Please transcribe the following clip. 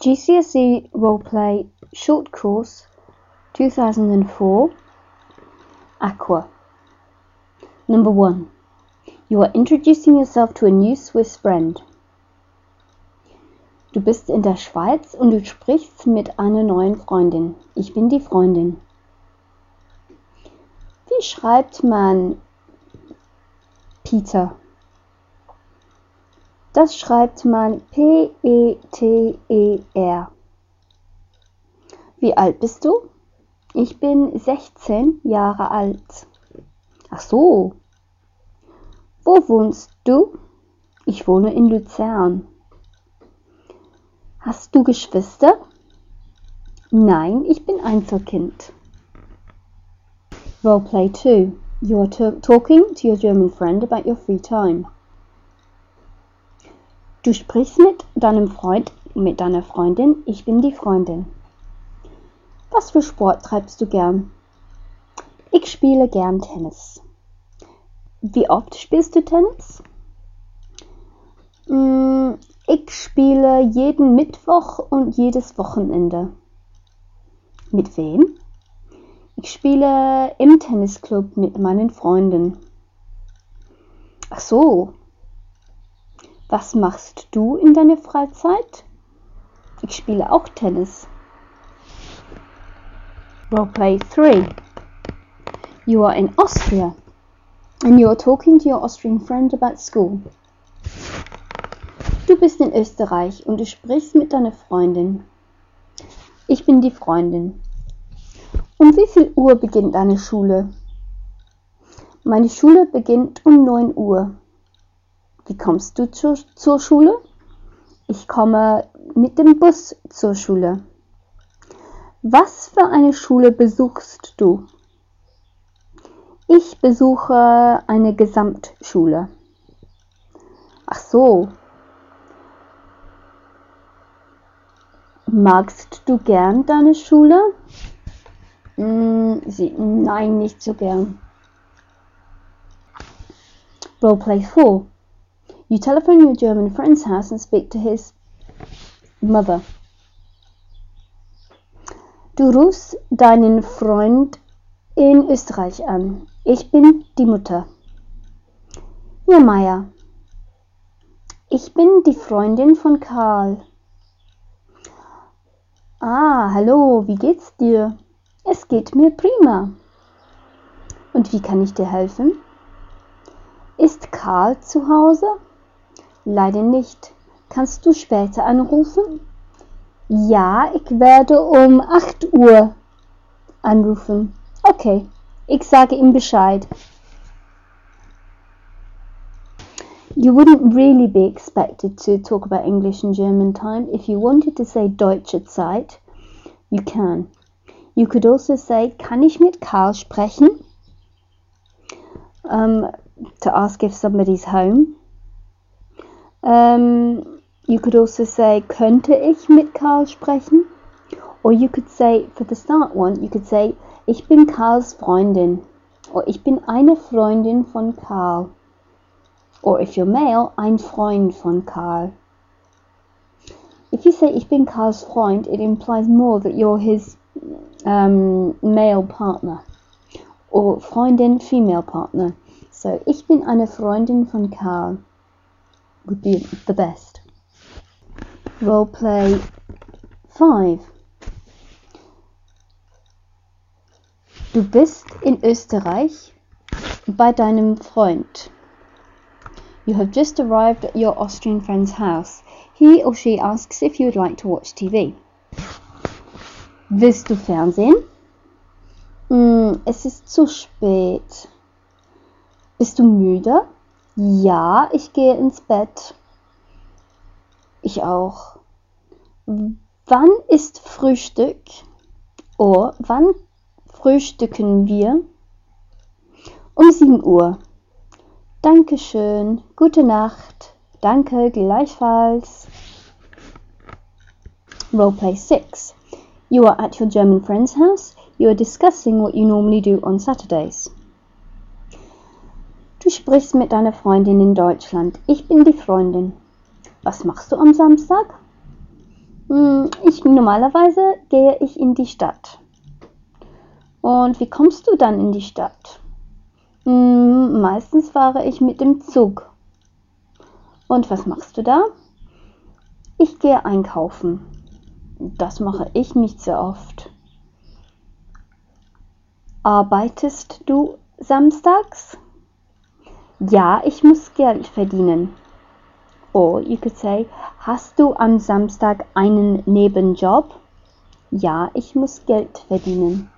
GCSE Roleplay Short Course 2004 Aqua. Number 1. You are introducing yourself to a new Swiss friend. Du bist in der Schweiz und du sprichst mit einer neuen Freundin. Ich bin die Freundin. Wie schreibt man Peter? Das schreibt man P-E-T-E-R. Wie alt bist du? Ich bin 16 Jahre alt. Ach so. Wo wohnst du? Ich wohne in Luzern. Hast du Geschwister? Nein, ich bin Einzelkind. Roleplay 2. You are talking to your German friend about your free time. Du sprichst mit deinem Freund, mit deiner Freundin. Ich bin die Freundin. Was für Sport treibst du gern? Ich spiele gern Tennis. Wie oft spielst du Tennis? Mm, ich spiele jeden Mittwoch und jedes Wochenende. Mit wem? Ich spiele im Tennisclub mit meinen Freunden. Ach so, was machst du in deiner Freizeit? Ich spiele auch Tennis. Roleplay 3. You are in Austria and you are talking to your Austrian friend about school. Du bist in Österreich und du sprichst mit deiner Freundin. Ich bin die Freundin. Um wie viel Uhr beginnt deine Schule? Meine Schule beginnt um 9 Uhr. Wie kommst du zur, zur Schule? Ich komme mit dem Bus zur Schule. Was für eine Schule besuchst du? Ich besuche eine Gesamtschule. Ach so. Magst du gern deine Schule? Sie, nein, nicht so gern. Roleplay 4. You telephone your German friend's house and speak to his mother. Du rufst deinen Freund in Österreich an. Ich bin die Mutter. Ja, Maya. Ich bin die Freundin von Karl. Ah, hallo, wie geht's dir? Es geht mir prima. Und wie kann ich dir helfen? Ist Karl zu Hause? Leider nicht. Kannst du später anrufen? Ja, ich werde um 8 Uhr anrufen. Okay, ich sage ihm Bescheid. You wouldn't really be expected to talk about English and German time. If you wanted to say Deutsche Zeit, you can. You could also say, kann ich mit Karl sprechen? Um, to ask if somebody's home. Um, you could also say, könnte ich mit Karl sprechen? Or you could say, for the start one, you could say, ich bin Karls Freundin. Or ich bin eine Freundin von Karl. Or if you're male, ein Freund von Karl. If you say ich bin Karls Freund, it implies more that you're his um, male partner. Or Freundin, female partner. So, ich bin eine Freundin von Karl would be the best. Role play 5. Du bist in Österreich bei deinem Freund. You have just arrived at your Austrian friend's house. He or she asks if you would like to watch TV. Willst du Fernsehen? Mm, es ist zu spät. Bist du müde? Ja, ich gehe ins Bett. Ich auch. Wann ist Frühstück? Oh, wann frühstücken wir? Um 7 Uhr. Dankeschön. Gute Nacht. Danke, gleichfalls. Roleplay 6. You are at your German friend's house. You are discussing what you normally do on Saturdays. Du sprichst mit deiner Freundin in Deutschland. Ich bin die Freundin. Was machst du am Samstag? Hm, ich, normalerweise gehe ich in die Stadt. Und wie kommst du dann in die Stadt? Hm, meistens fahre ich mit dem Zug. Und was machst du da? Ich gehe einkaufen. Das mache ich nicht so oft. Arbeitest du samstags? Ja, ich muss Geld verdienen. Or you could say, hast du am Samstag einen Nebenjob? Ja, ich muss Geld verdienen.